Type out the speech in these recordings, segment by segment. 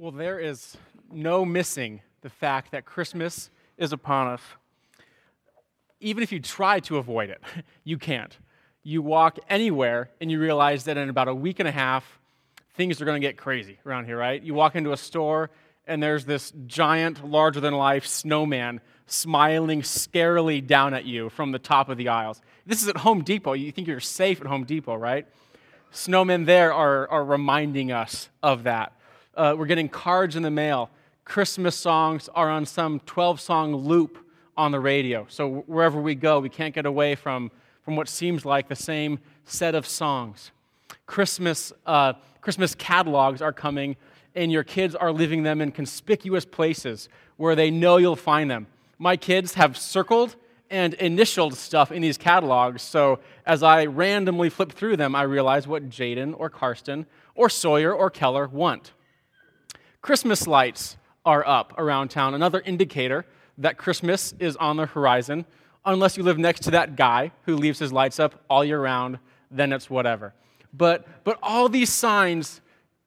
Well, there is no missing the fact that Christmas is upon us. Even if you try to avoid it, you can't. You walk anywhere and you realize that in about a week and a half, things are going to get crazy around here, right? You walk into a store and there's this giant, larger than life snowman smiling scarily down at you from the top of the aisles. This is at Home Depot. You think you're safe at Home Depot, right? Snowmen there are, are reminding us of that. Uh, we're getting cards in the mail. Christmas songs are on some 12 song loop on the radio. So wherever we go, we can't get away from, from what seems like the same set of songs. Christmas, uh, Christmas catalogs are coming, and your kids are leaving them in conspicuous places where they know you'll find them. My kids have circled and initialed stuff in these catalogs, so as I randomly flip through them, I realize what Jaden or Karsten or Sawyer or Keller want. Christmas lights are up around town, another indicator that Christmas is on the horizon. Unless you live next to that guy who leaves his lights up all year round, then it's whatever. But, but all these signs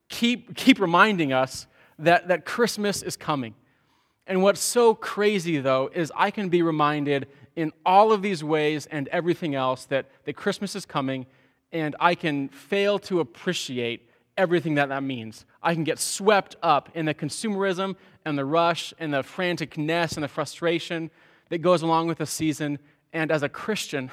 keep, keep reminding us that, that Christmas is coming. And what's so crazy, though, is I can be reminded in all of these ways and everything else that, that Christmas is coming, and I can fail to appreciate everything that that means. I can get swept up in the consumerism and the rush and the franticness and the frustration that goes along with the season. And as a Christian,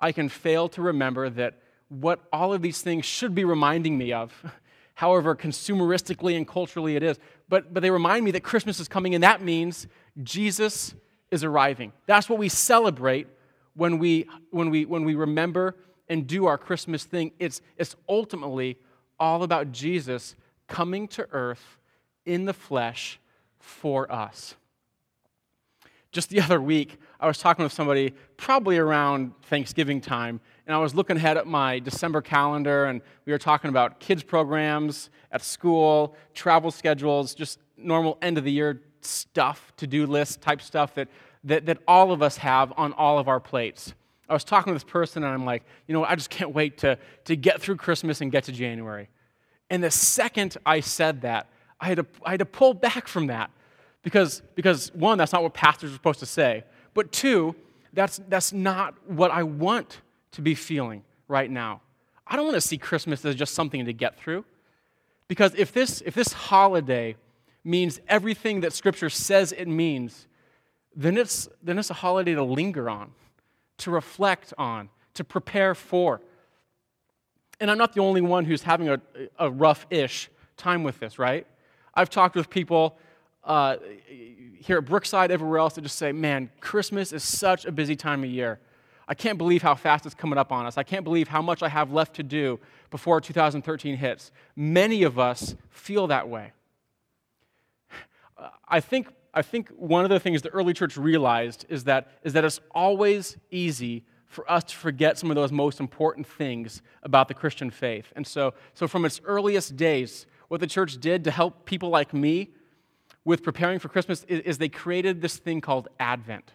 I can fail to remember that what all of these things should be reminding me of, however consumeristically and culturally it is, but, but they remind me that Christmas is coming, and that means Jesus is arriving. That's what we celebrate when we, when we, when we remember and do our Christmas thing. It's, it's ultimately all about Jesus coming to earth in the flesh for us. Just the other week, I was talking with somebody probably around Thanksgiving time, and I was looking ahead at my December calendar, and we were talking about kids' programs at school, travel schedules, just normal end of the year stuff, to do list type stuff that, that, that all of us have on all of our plates. I was talking to this person, and I'm like, you know, I just can't wait to, to get through Christmas and get to January. And the second I said that, I had to, I had to pull back from that because, because, one, that's not what pastors are supposed to say. But two, that's, that's not what I want to be feeling right now. I don't want to see Christmas as just something to get through. Because if this, if this holiday means everything that Scripture says it means, then it's, then it's a holiday to linger on, to reflect on, to prepare for. And I'm not the only one who's having a, a rough ish time with this, right? I've talked with people uh, here at Brookside, everywhere else, that just say, man, Christmas is such a busy time of year. I can't believe how fast it's coming up on us. I can't believe how much I have left to do before 2013 hits. Many of us feel that way. I think, I think one of the things the early church realized is that, is that it's always easy for us to forget some of those most important things about the Christian faith. And so, so from its earliest days, what the church did to help people like me with preparing for Christmas is, is they created this thing called Advent.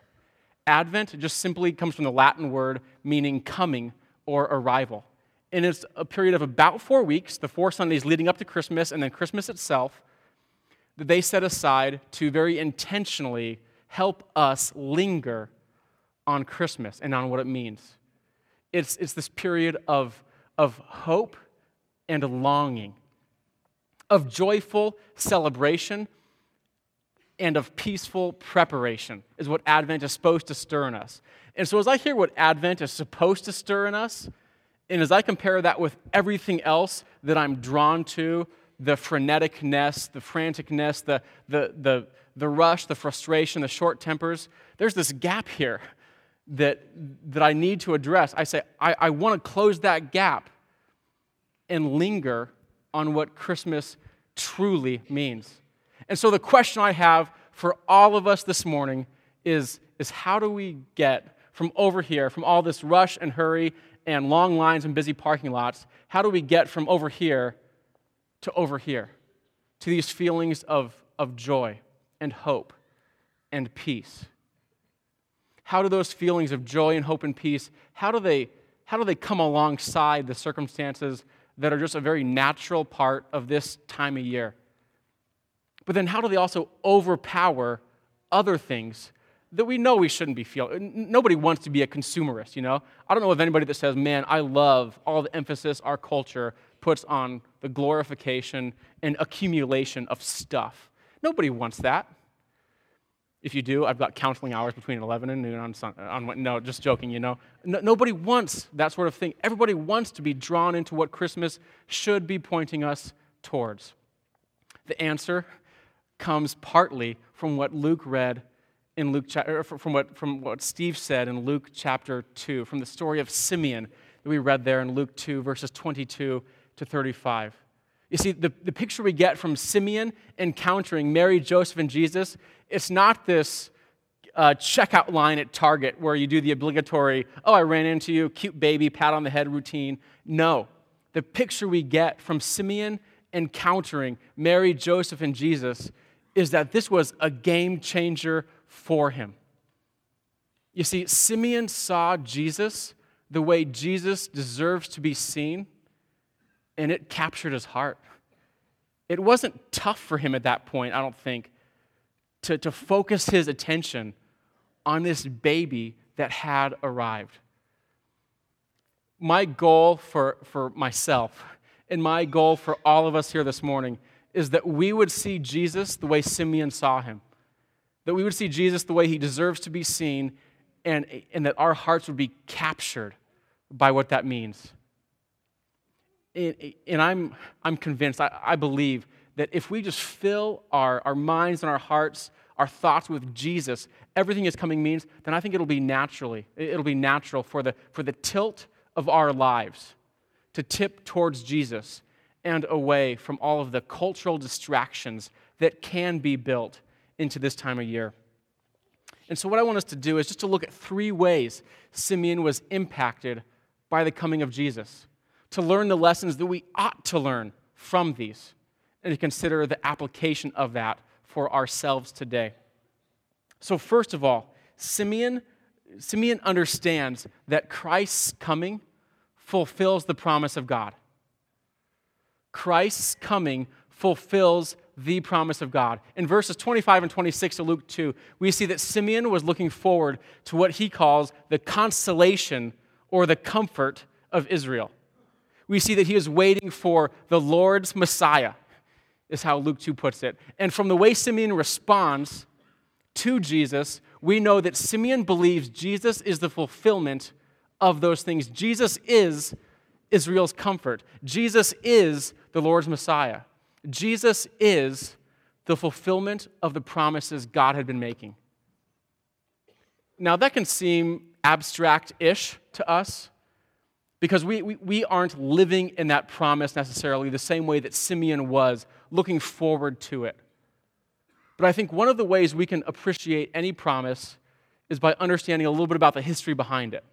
Advent just simply comes from the Latin word meaning coming or arrival. And it's a period of about four weeks, the four Sundays leading up to Christmas and then Christmas itself, that they set aside to very intentionally help us linger on Christmas and on what it means. It's, it's this period of, of hope and longing, of joyful celebration and of peaceful preparation, is what Advent is supposed to stir in us. And so, as I hear what Advent is supposed to stir in us, and as I compare that with everything else that I'm drawn to the freneticness, the franticness, the, the, the, the rush, the frustration, the short tempers there's this gap here that, that I need to address. I say, I, I want to close that gap and linger on what Christmas truly means. And so, the question I have for all of us this morning is, is how do we get from over here, from all this rush and hurry and long lines and busy parking lots, how do we get from over here to over here, to these feelings of, of joy and hope and peace? how do those feelings of joy and hope and peace, how do they, how do they come alongside the circumstances that are just a very natural part of this time of year? But then how do they also overpower other things that we know we shouldn't be feeling? Nobody wants to be a consumerist, you know? I don't know of anybody that says, man, I love all the emphasis our culture puts on the glorification and accumulation of stuff. Nobody wants that. If you do, I've got counseling hours between 11 and noon on Sunday. On, no, just joking, you know. No, nobody wants that sort of thing. Everybody wants to be drawn into what Christmas should be pointing us towards. The answer comes partly from what Luke read in Luke, from what, from what Steve said in Luke chapter 2, from the story of Simeon that we read there in Luke 2, verses 22 to 35. You see, the, the picture we get from Simeon encountering Mary, Joseph, and Jesus, it's not this uh, checkout line at Target where you do the obligatory, oh, I ran into you, cute baby, pat on the head routine. No. The picture we get from Simeon encountering Mary, Joseph, and Jesus is that this was a game changer for him. You see, Simeon saw Jesus the way Jesus deserves to be seen and it captured his heart. It wasn't tough for him at that point, I don't think, to, to focus his attention on this baby that had arrived. My goal for, for myself and my goal for all of us here this morning is that we would see Jesus the way Simeon saw him, that we would see Jesus the way he deserves to be seen, and, and that our hearts would be captured by what that means and I'm, I'm convinced, I, I believe that if we just fill our, our minds and our hearts, our thoughts with Jesus, everything is coming means, then I think it'll be naturally, it'll be natural for the, for the tilt of our lives to tip towards Jesus and away from all of the cultural distractions that can be built into this time of year. And so, what I want us to do is just to look at three ways Simeon was impacted by the coming of Jesus to learn the lessons that we ought to learn from these and to consider the application of that for ourselves today. So, first of all, Simeon, Simeon understands that Christ's coming fulfills the promise of God. Christ's coming fulfills the promise of God. In verses 25 and 26 of Luke 2, we see that Simeon was looking forward to what he calls the consolation or the comfort of Israel we see that he is waiting for the Lord's Messiah, is how Luke 2 puts it. And from the way Simeon responds to Jesus, we know that Simeon believes Jesus is the fulfillment of those things. Jesus is Israel's comfort, Jesus is the Lord's Messiah. Jesus is the fulfillment of the promises God had been making. Now, that can seem abstract ish to us because we, we, we, aren't living in that promise necessarily the same way that Simeon was, looking forward to it. But I think one of the ways we can appreciate any promise is by understanding a little bit about the history behind it.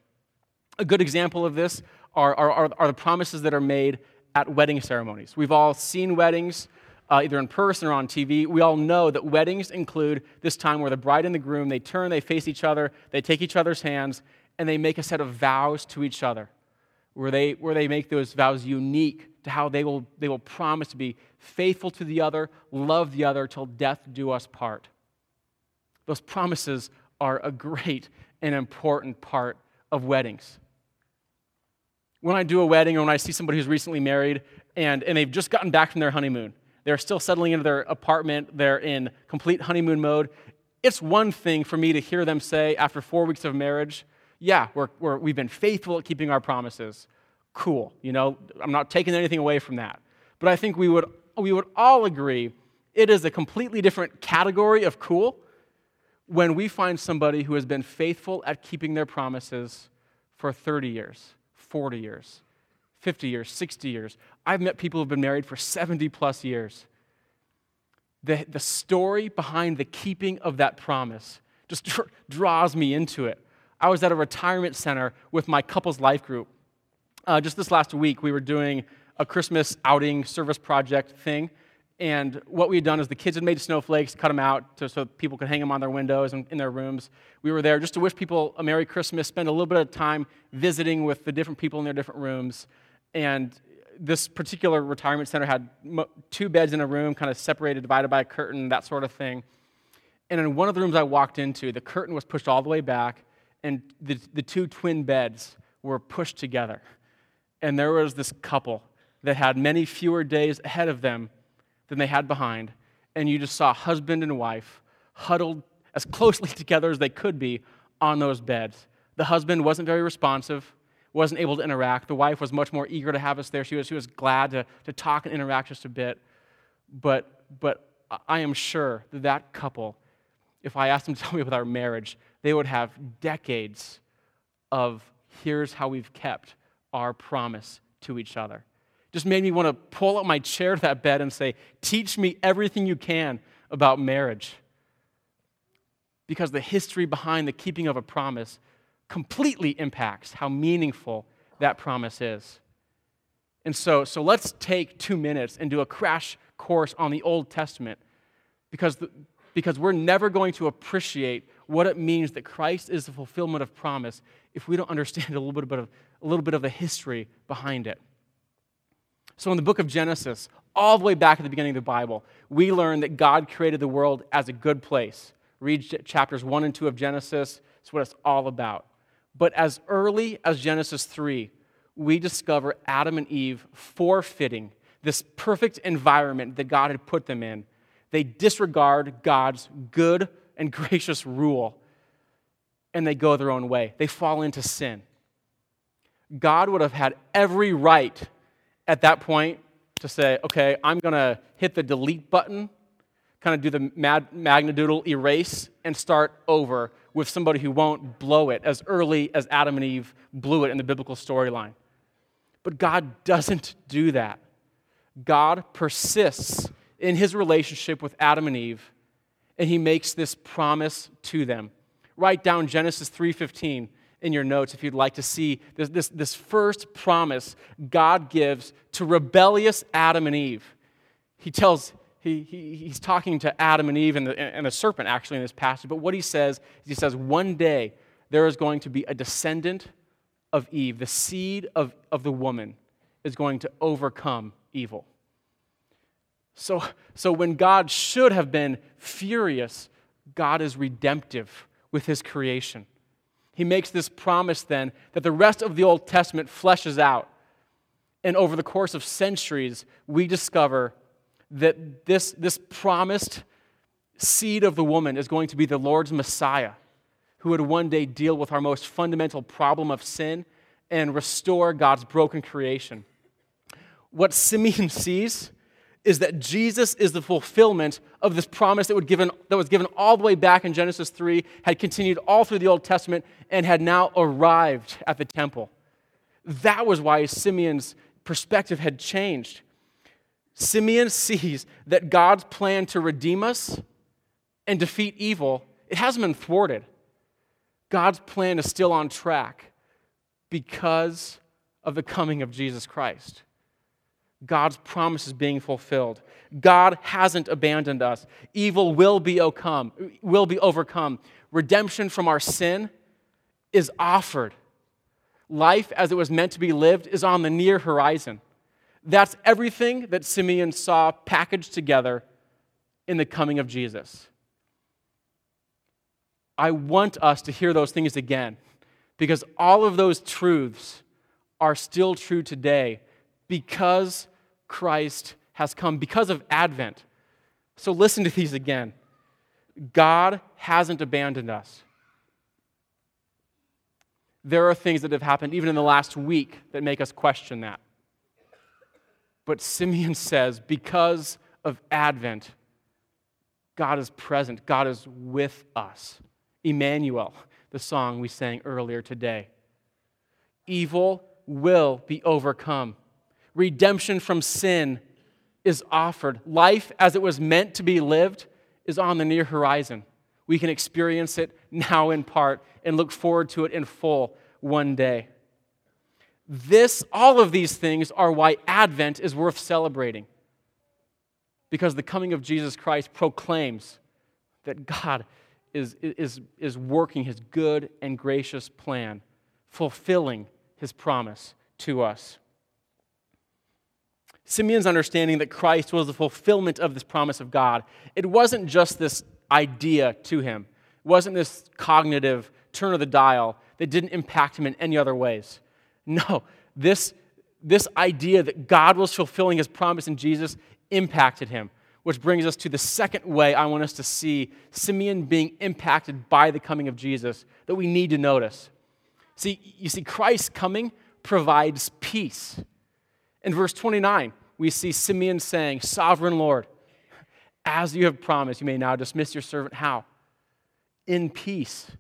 A good example of this are, are, are the promises that are made at wedding ceremonies. We've all seen weddings, uh, either in person or on TV. We all know that weddings include this time where the bride and the groom, they turn, they face each other, they take each other's hands, and they make a set of vows to each other where they, where they make those vows unique to how they will, they will promise to be faithful to the other, love the other till death do us part. Those promises are a great and important part of weddings. When I do a wedding or when I see somebody who's recently married and, and they've just gotten back from their honeymoon, they're still settling into their apartment, they're in complete honeymoon mode. It's one thing for me to hear them say after four weeks of marriage, yeah, we're, we're, we've been faithful at keeping our promises. Cool. You know, I'm not taking anything away from that. But I think we would, we would all agree it is a completely different category of cool when we find somebody who has been faithful at keeping their promises for 30 years, 40 years, 50 years, 60 years. I've met people who've been married for 70 plus years. The, the story behind the keeping of that promise just draws me into it. I was at a retirement center with my couples life group. Uh, just this last week, we were doing a Christmas outing service project thing. And what we had done is the kids had made snowflakes, cut them out to, so people could hang them on their windows and in their rooms. We were there just to wish people a Merry Christmas, spend a little bit of time visiting with the different people in their different rooms. And this particular retirement center had two beds in a room, kind of separated, divided by a curtain, that sort of thing. And in one of the rooms I walked into, the curtain was pushed all the way back, and the, the two twin beds were pushed together. And there was this couple that had many fewer days ahead of them than they had behind. And you just saw husband and wife huddled as closely together as they could be on those beds. The husband wasn't very responsive, wasn't able to interact. The wife was much more eager to have us there. She was, she was glad to, to talk and interact just a bit. But, but I am sure that that couple, if I asked them to tell me about our marriage, they would have decades of here's how we've kept our promise to each other. Just made me want to pull up my chair to that bed and say, Teach me everything you can about marriage. Because the history behind the keeping of a promise completely impacts how meaningful that promise is. And so, so let's take two minutes and do a crash course on the Old Testament because, the, because we're never going to appreciate what it means that Christ is the fulfillment of promise if we don't understand a little bit of, a little bit of the history behind it. So, in the book of Genesis, all the way back at the beginning of the Bible, we learn that God created the world as a good place. Read chapters 1 and 2 of Genesis, it's what it's all about. But as early as Genesis 3, we discover Adam and Eve forfeiting this perfect environment that God had put them in. They disregard God's good and gracious rule and they go their own way. They fall into sin. God would have had every right at that point to say, okay, I'm going to hit the delete button, kind of do the mad, Magna Doodle erase, and start over with somebody who won't blow it as early as Adam and Eve blew it in the biblical storyline. But God doesn't do that. God persists in his relationship with Adam and Eve, and he makes this promise to them. Write down Genesis 3:15 in your notes if you'd like to see this, this, this first promise God gives to rebellious Adam and Eve. He tells, he, he, he's talking to Adam and Eve and the, and the serpent actually in this passage, but what he says is he says, one day there is going to be a descendant of Eve, the seed of, of the woman is going to overcome evil. So, so when God should have been furious, God is redemptive with his creation he makes this promise then that the rest of the Old Testament fleshes out. And over the course of centuries, we discover that this, this promised seed of the woman is going to be the Lord's Messiah, who would one day deal with our most fundamental problem of sin and restore God's broken creation. What Simeon sees is that Jesus is the fulfillment of this promise that, given, that was given all the way back in Genesis 3, had continued all through the Old Testament, and had now arrived at the temple. That was why Simeon's perspective had changed. Simeon sees that God's plan to redeem us and defeat evil, it hasn't been thwarted. God's plan is still on track because of the coming of Jesus Christ. God's promise is being fulfilled. God hasn't abandoned us. Evil will be overcome, will be overcome. Redemption from our sin is offered. Life as it was meant to be lived is on the near horizon. That's everything that Simeon saw packaged together in the coming of Jesus. I want us to hear those things again because all of those truths are still true today because Christ has come, because of Advent. So listen to these again. God hasn't abandoned us. There are things that have happened even in the last week that make us question that. But Simeon says, because of Advent, God is present, God is with us. Emmanuel, the song we sang earlier today. Evil will be overcome redemption from sin is offered. Life as it was meant to be lived is on the near horizon. We can experience it now in part and look forward to it in full one day. This, all of these things are why Advent is worth celebrating. Because the coming of Jesus Christ proclaims that God is, is, is working his good and gracious plan, fulfilling his promise to us. Simeon's understanding that Christ was the fulfillment of this promise of God, it wasn't just this idea to him, it wasn't this cognitive turn of the dial that didn't impact him in any other ways. No, this, this idea that God was fulfilling his promise in Jesus impacted him, which brings us to the second way I want us to see Simeon being impacted by the coming of Jesus that we need to notice. See, you see, Christ's coming provides peace. In verse 29, we see Simeon saying, Sovereign Lord, as you have promised, you may now dismiss your servant. How? In peace,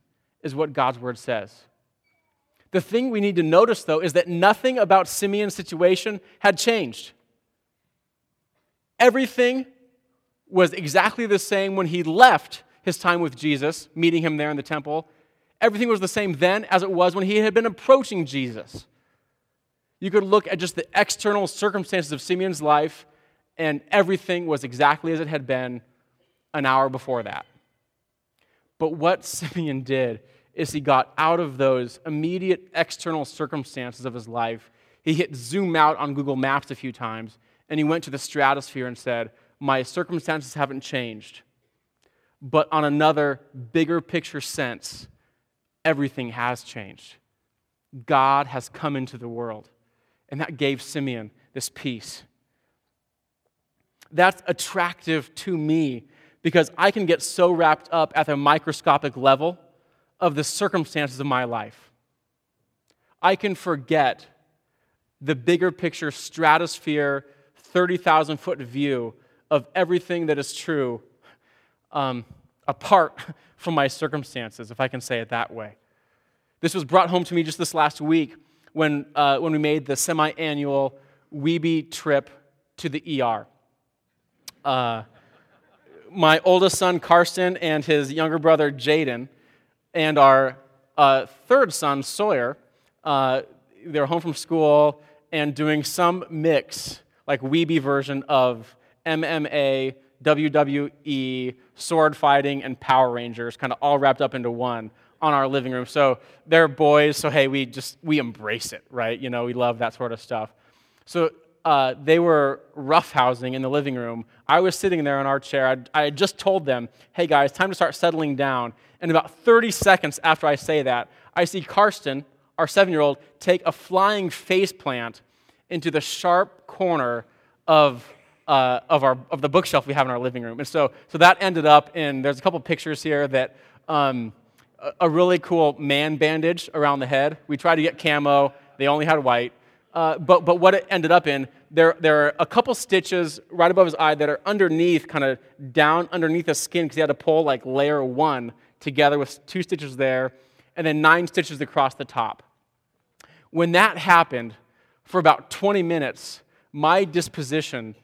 is what God's word says. The thing we need to notice, though, is that nothing about Simeon's situation had changed. Everything was exactly the same when he left his time with Jesus, meeting him there in the temple. Everything was the same then as it was when he had been approaching Jesus. You could look at just the external circumstances of Simeon's life, and everything was exactly as it had been an hour before that. But what Simeon did is he got out of those immediate external circumstances of his life. He hit zoom out on Google Maps a few times, and he went to the stratosphere and said, My circumstances haven't changed. But on another, bigger picture sense, everything has changed. God has come into the world. And that gave Simeon this peace. That's attractive to me because I can get so wrapped up at the microscopic level of the circumstances of my life. I can forget the bigger picture stratosphere, 30,000 foot view of everything that is true um, apart from my circumstances, if I can say it that way. This was brought home to me just this last week when, uh, when we made the semi annual Weeby trip to the ER. Uh, my oldest son, Karsten, and his younger brother, Jaden, and our uh, third son, Sawyer, uh, they're home from school and doing some mix, like Weeby version of MMA, WWE, sword fighting, and Power Rangers, kind of all wrapped up into one on our living room. So they're boys, so hey, we just we embrace it, right? You know, we love that sort of stuff. So uh, they were roughhousing in the living room. I was sitting there in our chair. I had just told them, hey guys, time to start settling down. And about 30 seconds after I say that, I see Karsten, our seven year old, take a flying face plant into the sharp corner of, uh, of, our, of the bookshelf we have in our living room. And so, so that ended up in, there's a couple pictures here that um, a really cool man bandage around the head. We tried to get camo, they only had white. Uh, but, but what it ended up in, there, there are a couple stitches right above his eye that are underneath, kind of down underneath the skin, because he had to pull like layer one together with two stitches there, and then nine stitches across the top. When that happened, for about 20 minutes, my disposition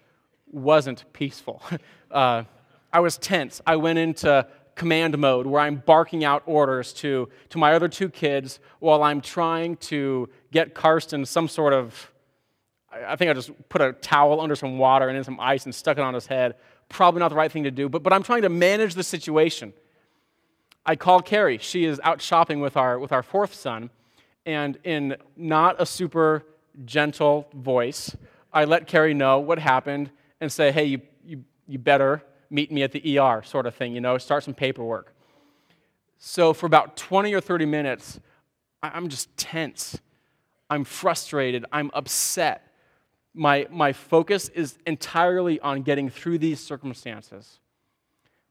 wasn't peaceful. Uh, I was tense. I went into command mode where I'm barking out orders to, to my other two kids while I'm trying to get Karsten some sort of. I think I just put a towel under some water and in some ice and stuck it on his head. Probably not the right thing to do, but, but I'm trying to manage the situation. I call Carrie. She is out shopping with our, with our fourth son, and in not a super gentle voice, I let Carrie know what happened and say, hey, you, you, you better meet me at the ER, sort of thing, you know, start some paperwork. So for about 20 or 30 minutes, I'm just tense. I'm frustrated. I'm upset. My, my focus is entirely on getting through these circumstances.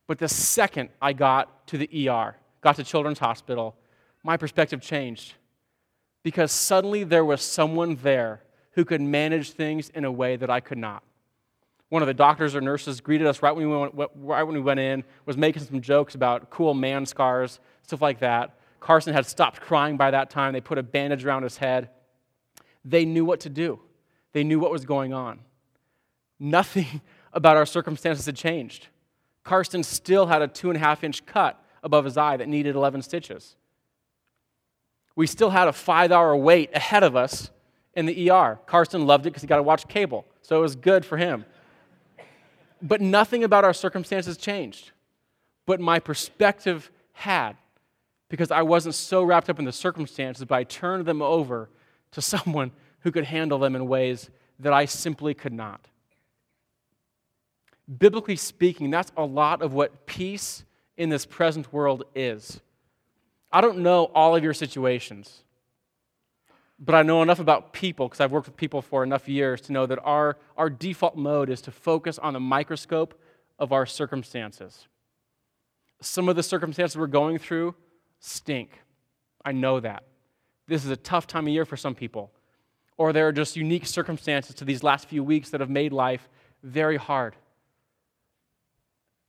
But the second I got to the ER, got to Children's Hospital, my perspective changed. Because suddenly there was someone there who could manage things in a way that I could not one of the doctors or nurses greeted us right when we went, right when we went in, was making some jokes about cool man scars, stuff like that. Karsten had stopped crying by that time. They put a bandage around his head. They knew what to do, they knew what was going on. Nothing about our circumstances had changed. Karsten still had a two and a half inch cut above his eye that needed 11 stitches. We still had a five hour wait ahead of us in the ER. Karsten loved it because he got to watch cable, so it was good for him. But nothing about our circumstances changed. But my perspective had, because I wasn't so wrapped up in the circumstances, but I turned them over to someone who could handle them in ways that I simply could not. Biblically speaking, that's a lot of what peace in this present world is. I don't know all of your situations, but I know enough about people because I've worked with people for enough years to know that our, our default mode is to focus on the microscope of our circumstances. Some of the circumstances we're going through stink. I know that. This is a tough time of year for some people. Or there are just unique circumstances to these last few weeks that have made life very hard.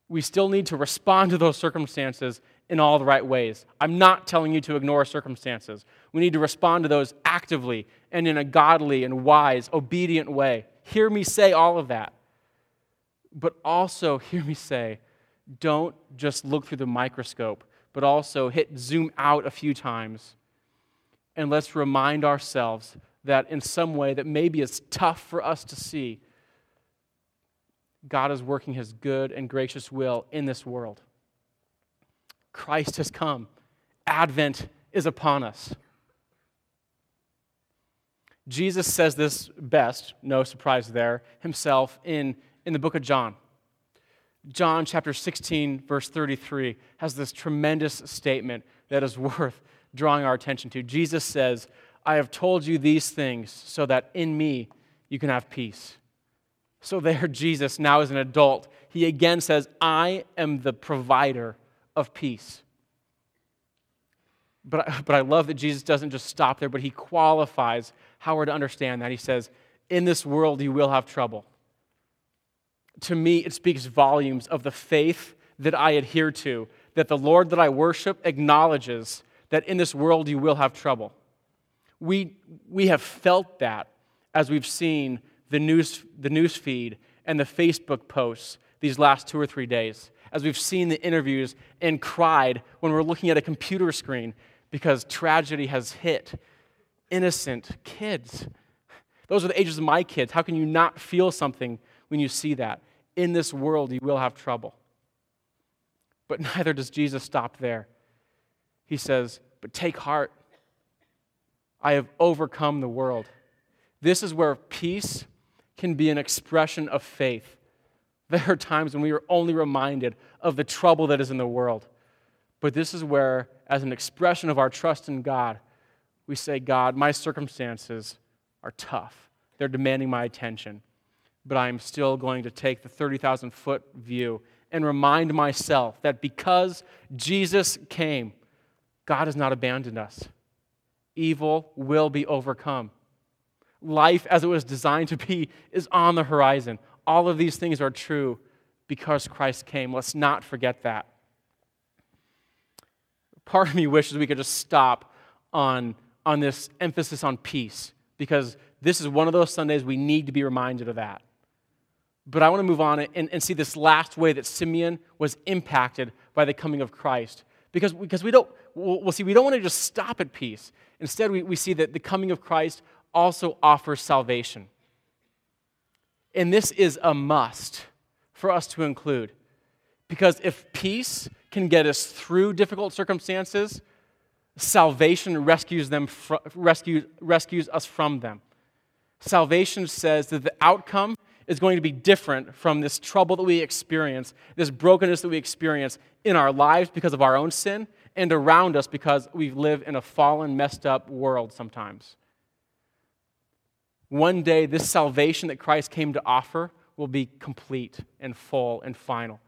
We still need to respond to those circumstances in all the right ways. I'm not telling you to ignore circumstances. We need to respond to those actively and in a godly and wise, obedient way. Hear me say all of that. But also, hear me say, don't just look through the microscope, but also hit zoom out a few times. And let's remind ourselves that in some way that maybe is tough for us to see, God is working his good and gracious will in this world. Christ has come. Advent is upon us. Jesus says this best, no surprise there, himself in, in the book of John. John chapter 16, verse 33, has this tremendous statement that is worth drawing our attention to. Jesus says, I have told you these things so that in me you can have peace. So, there, Jesus, now as an adult, he again says, I am the provider of peace. But, but I love that Jesus doesn't just stop there, but he qualifies how we're to understand that. He says, In this world you will have trouble. To me, it speaks volumes of the faith that I adhere to, that the Lord that I worship acknowledges that in this world you will have trouble. We, we have felt that as we've seen the news, the news feed and the Facebook posts these last two or three days, as we've seen the interviews and cried when we're looking at a computer screen because tragedy has hit innocent kids. Those are the ages of my kids. How can you not feel something when you see that? In this world, you will have trouble. But neither does Jesus stop there. He says, But take heart. I have overcome the world. This is where peace can be an expression of faith. There are times when we are only reminded of the trouble that is in the world. But this is where, as an expression of our trust in God, we say, God, my circumstances are tough. They're demanding my attention. But I am still going to take the 30,000 foot view and remind myself that because Jesus came, God has not abandoned us evil will be overcome. Life, as it was designed to be, is on the horizon. All of these things are true because Christ came. Let's not forget that. Part of me wishes we could just stop on, on this emphasis on peace because this is one of those Sundays we need to be reminded of that. But I want to move on and, and see this last way that Simeon was impacted by the coming of Christ. Because, because we don't, we'll see, we don't want to just stop at peace. Instead, we, we see that the coming of Christ also offers salvation. And this is a must for us to include. Because if peace can get us through difficult circumstances, salvation rescues, them fr- rescues, rescues us from them. Salvation says that the outcome is going to be different from this trouble that we experience, this brokenness that we experience in our lives because of our own sin, and around us because we live in a fallen, messed up world sometimes. One day, this salvation that Christ came to offer will be complete and full and final.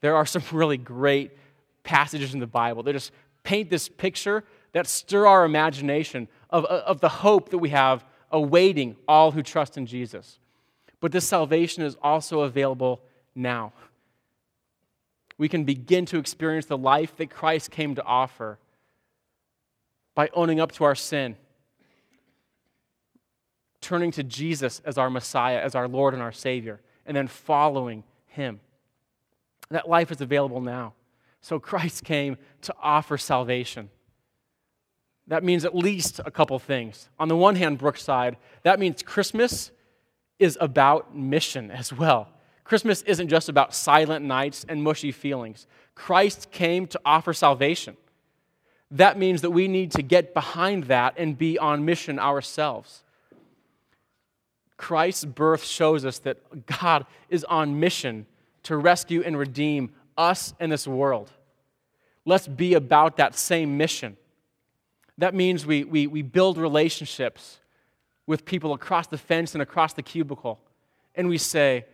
There are some really great passages in the Bible that just paint this picture that stir our imagination of, of the hope that we have awaiting all who trust in Jesus. But this salvation is also available now we can begin to experience the life that Christ came to offer by owning up to our sin, turning to Jesus as our Messiah, as our Lord and our Savior, and then following Him. That life is available now. So Christ came to offer salvation. That means at least a couple things. On the one hand, Brookside, that means Christmas is about mission as well. Christmas isn't just about silent nights and mushy feelings. Christ came to offer salvation. That means that we need to get behind that and be on mission ourselves. Christ's birth shows us that God is on mission to rescue and redeem us and this world. Let's be about that same mission. That means we, we, we build relationships with people across the fence and across the cubicle. And we say,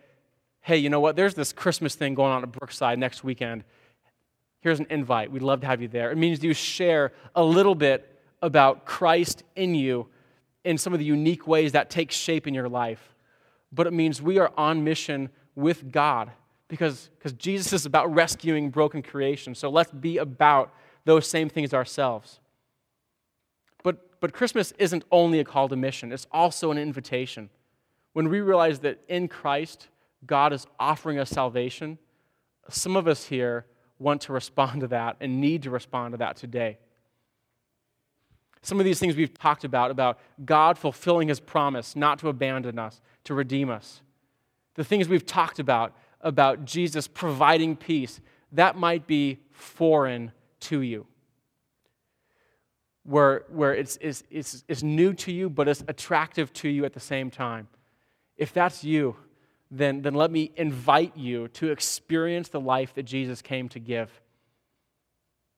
hey, you know what? There's this Christmas thing going on at Brookside next weekend. Here's an invite. We'd love to have you there. It means you share a little bit about Christ in you in some of the unique ways that takes shape in your life. But it means we are on mission with God because, because Jesus is about rescuing broken creation. So let's be about those same things ourselves. But, but Christmas isn't only a call to mission, it's also an invitation. When we realize that in Christ, God is offering us salvation, some of us here want to respond to that and need to respond to that today. Some of these things we've talked about, about God fulfilling his promise not to abandon us, to redeem us. The things we've talked about, about Jesus providing peace, that might be foreign to you. Where, where it's, it's, it's, it's new to you, but it's attractive to you at the same time. If that's you, then, then let me invite you to experience the life that Jesus came to give.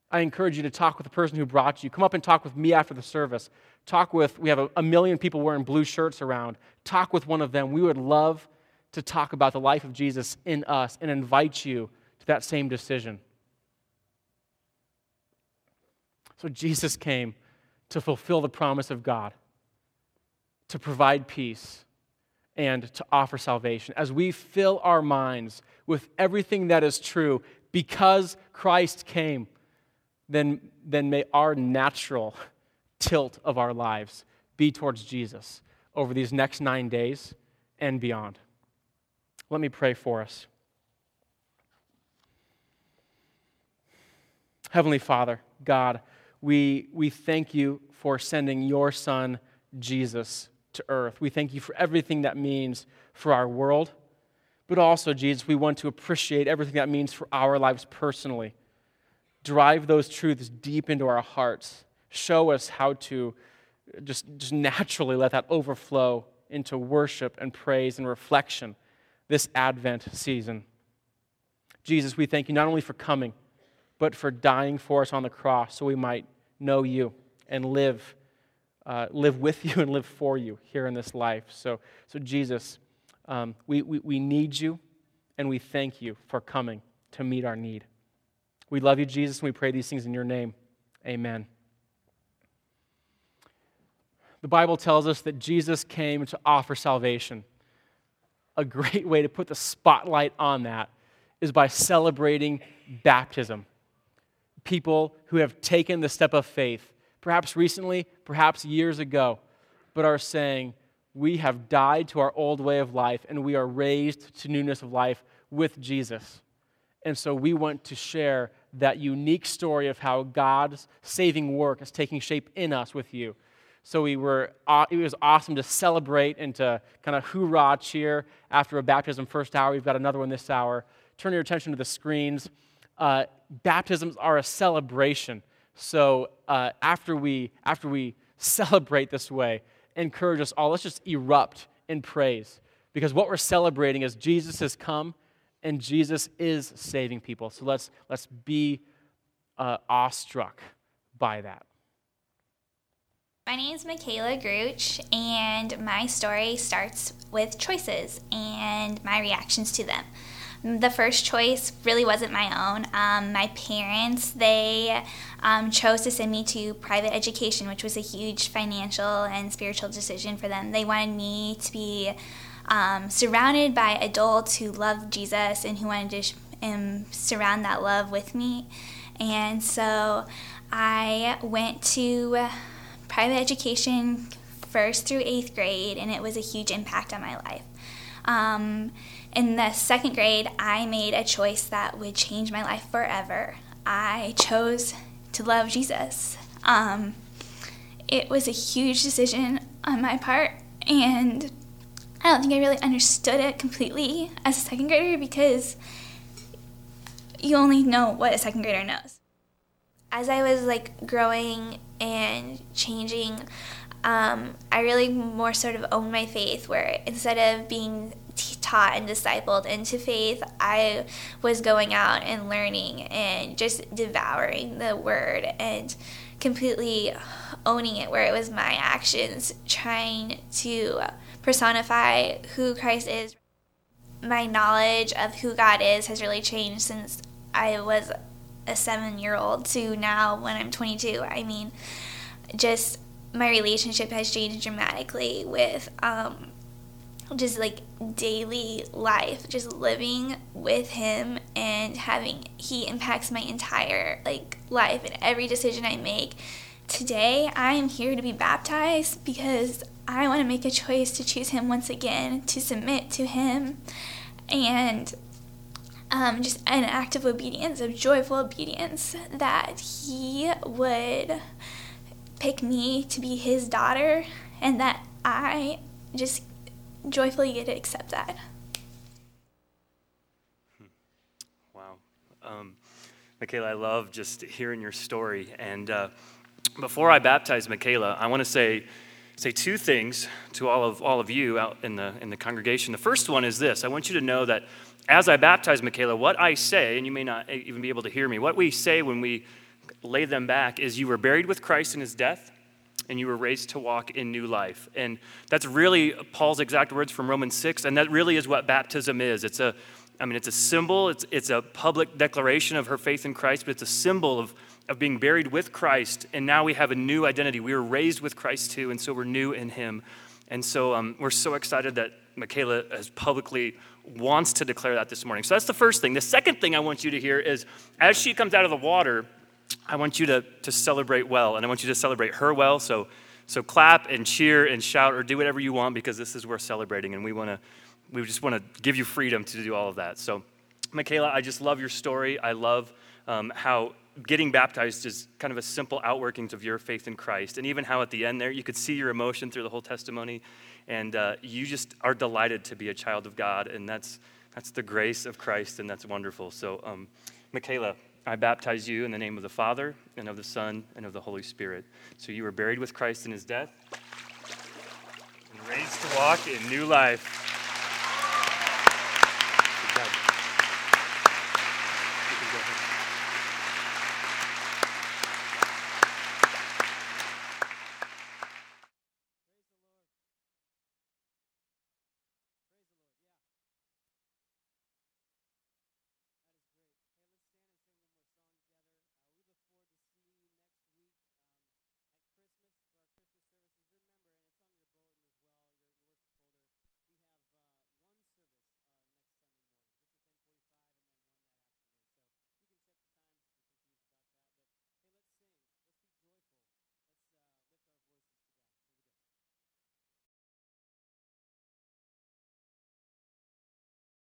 I encourage you to talk with the person who brought you. Come up and talk with me after the service. Talk with, we have a, a million people wearing blue shirts around. Talk with one of them. We would love to talk about the life of Jesus in us and invite you to that same decision. So Jesus came to fulfill the promise of God, to provide peace, and to offer salvation. As we fill our minds with everything that is true because Christ came, then, then may our natural tilt of our lives be towards Jesus over these next nine days and beyond. Let me pray for us. Heavenly Father, God, we, we thank you for sending your Son, Jesus, to earth. We thank you for everything that means for our world, but also, Jesus, we want to appreciate everything that means for our lives personally. Drive those truths deep into our hearts. Show us how to just, just naturally let that overflow into worship and praise and reflection this Advent season. Jesus, we thank you not only for coming, but for dying for us on the cross so we might know you and live, uh, live with you and live for you here in this life. So, so Jesus, um, we, we, we need you and we thank you for coming to meet our need. We love you, Jesus, and we pray these things in your name. Amen. The Bible tells us that Jesus came to offer salvation a great way to put the spotlight on that is by celebrating baptism. People who have taken the step of faith, perhaps recently, perhaps years ago, but are saying, We have died to our old way of life and we are raised to newness of life with Jesus. And so we want to share that unique story of how God's saving work is taking shape in us with you. So we were, it was awesome to celebrate and to kind of hoorah cheer after a baptism first hour. We've got another one this hour. Turn your attention to the screens. Uh, baptisms are a celebration. So uh, after, we, after we celebrate this way, encourage us all, let's just erupt in praise. Because what we're celebrating is Jesus has come and Jesus is saving people. So let's, let's be uh, awestruck by that. My name is Michaela Gruch, and my story starts with choices and my reactions to them. The first choice really wasn't my own. Um, my parents, they um, chose to send me to private education, which was a huge financial and spiritual decision for them. They wanted me to be um, surrounded by adults who loved Jesus and who wanted to um, surround that love with me. And so I went to private education first through eighth grade, and it was a huge impact on my life. Um, in the second grade, I made a choice that would change my life forever. I chose to love Jesus. Um, it was a huge decision on my part, and I don't think I really understood it completely as a second grader because you only know what a second grader knows. As I was like growing and changing, um, I really more sort of owned my faith, where instead of being taught and discipled into faith, I was going out and learning and just devouring the word and completely owning it, where it was my actions trying to personify who Christ is. My knowledge of who God is has really changed since I was a seven year old to now when I'm 22. I mean, just my relationship has changed dramatically with um, just like daily life, just living with him and having he impacts my entire like life and every decision I make. Today, I am here to be baptized because I want to make a choice to choose him once again, to submit to him, and um, just an act of obedience, of joyful obedience, that he would pick me to be his daughter, and that I just joyfully get to accept that. Wow. Um, Michaela, I love just hearing your story. And uh, before I baptize Michaela, I want to say, say two things to all of, all of you out in the, in the congregation. The first one is this I want you to know that as I baptize Michaela, what I say, and you may not even be able to hear me, what we say when we lay them back is you were buried with Christ in his death and you were raised to walk in new life. And that's really Paul's exact words from Romans 6, and that really is what baptism is. It's a I mean, it's a symbol, it's, it's a public declaration of her faith in Christ, but it's a symbol of, of being buried with Christ, and now we have a new identity. We were raised with Christ too, and so we're new in Him. And so um, we're so excited that Michaela has publicly wants to declare that this morning. So that's the first thing. The second thing I want you to hear is as she comes out of the water, I want you to, to celebrate well, and I want you to celebrate her well. So, so clap and cheer and shout or do whatever you want because this is worth celebrating, and we want to, we just want to give you freedom to do all of that. So, Michaela, I just love your story. I love um, how getting baptized is kind of a simple outworkings of your faith in Christ, and even how at the end there you could see your emotion through the whole testimony, and uh, you just are delighted to be a child of God, and that's that's the grace of Christ, and that's wonderful. So, um, Michaela, I baptize you in the name of the Father, and of the Son, and of the Holy Spirit. So you were buried with Christ in his death and raised to walk in new life.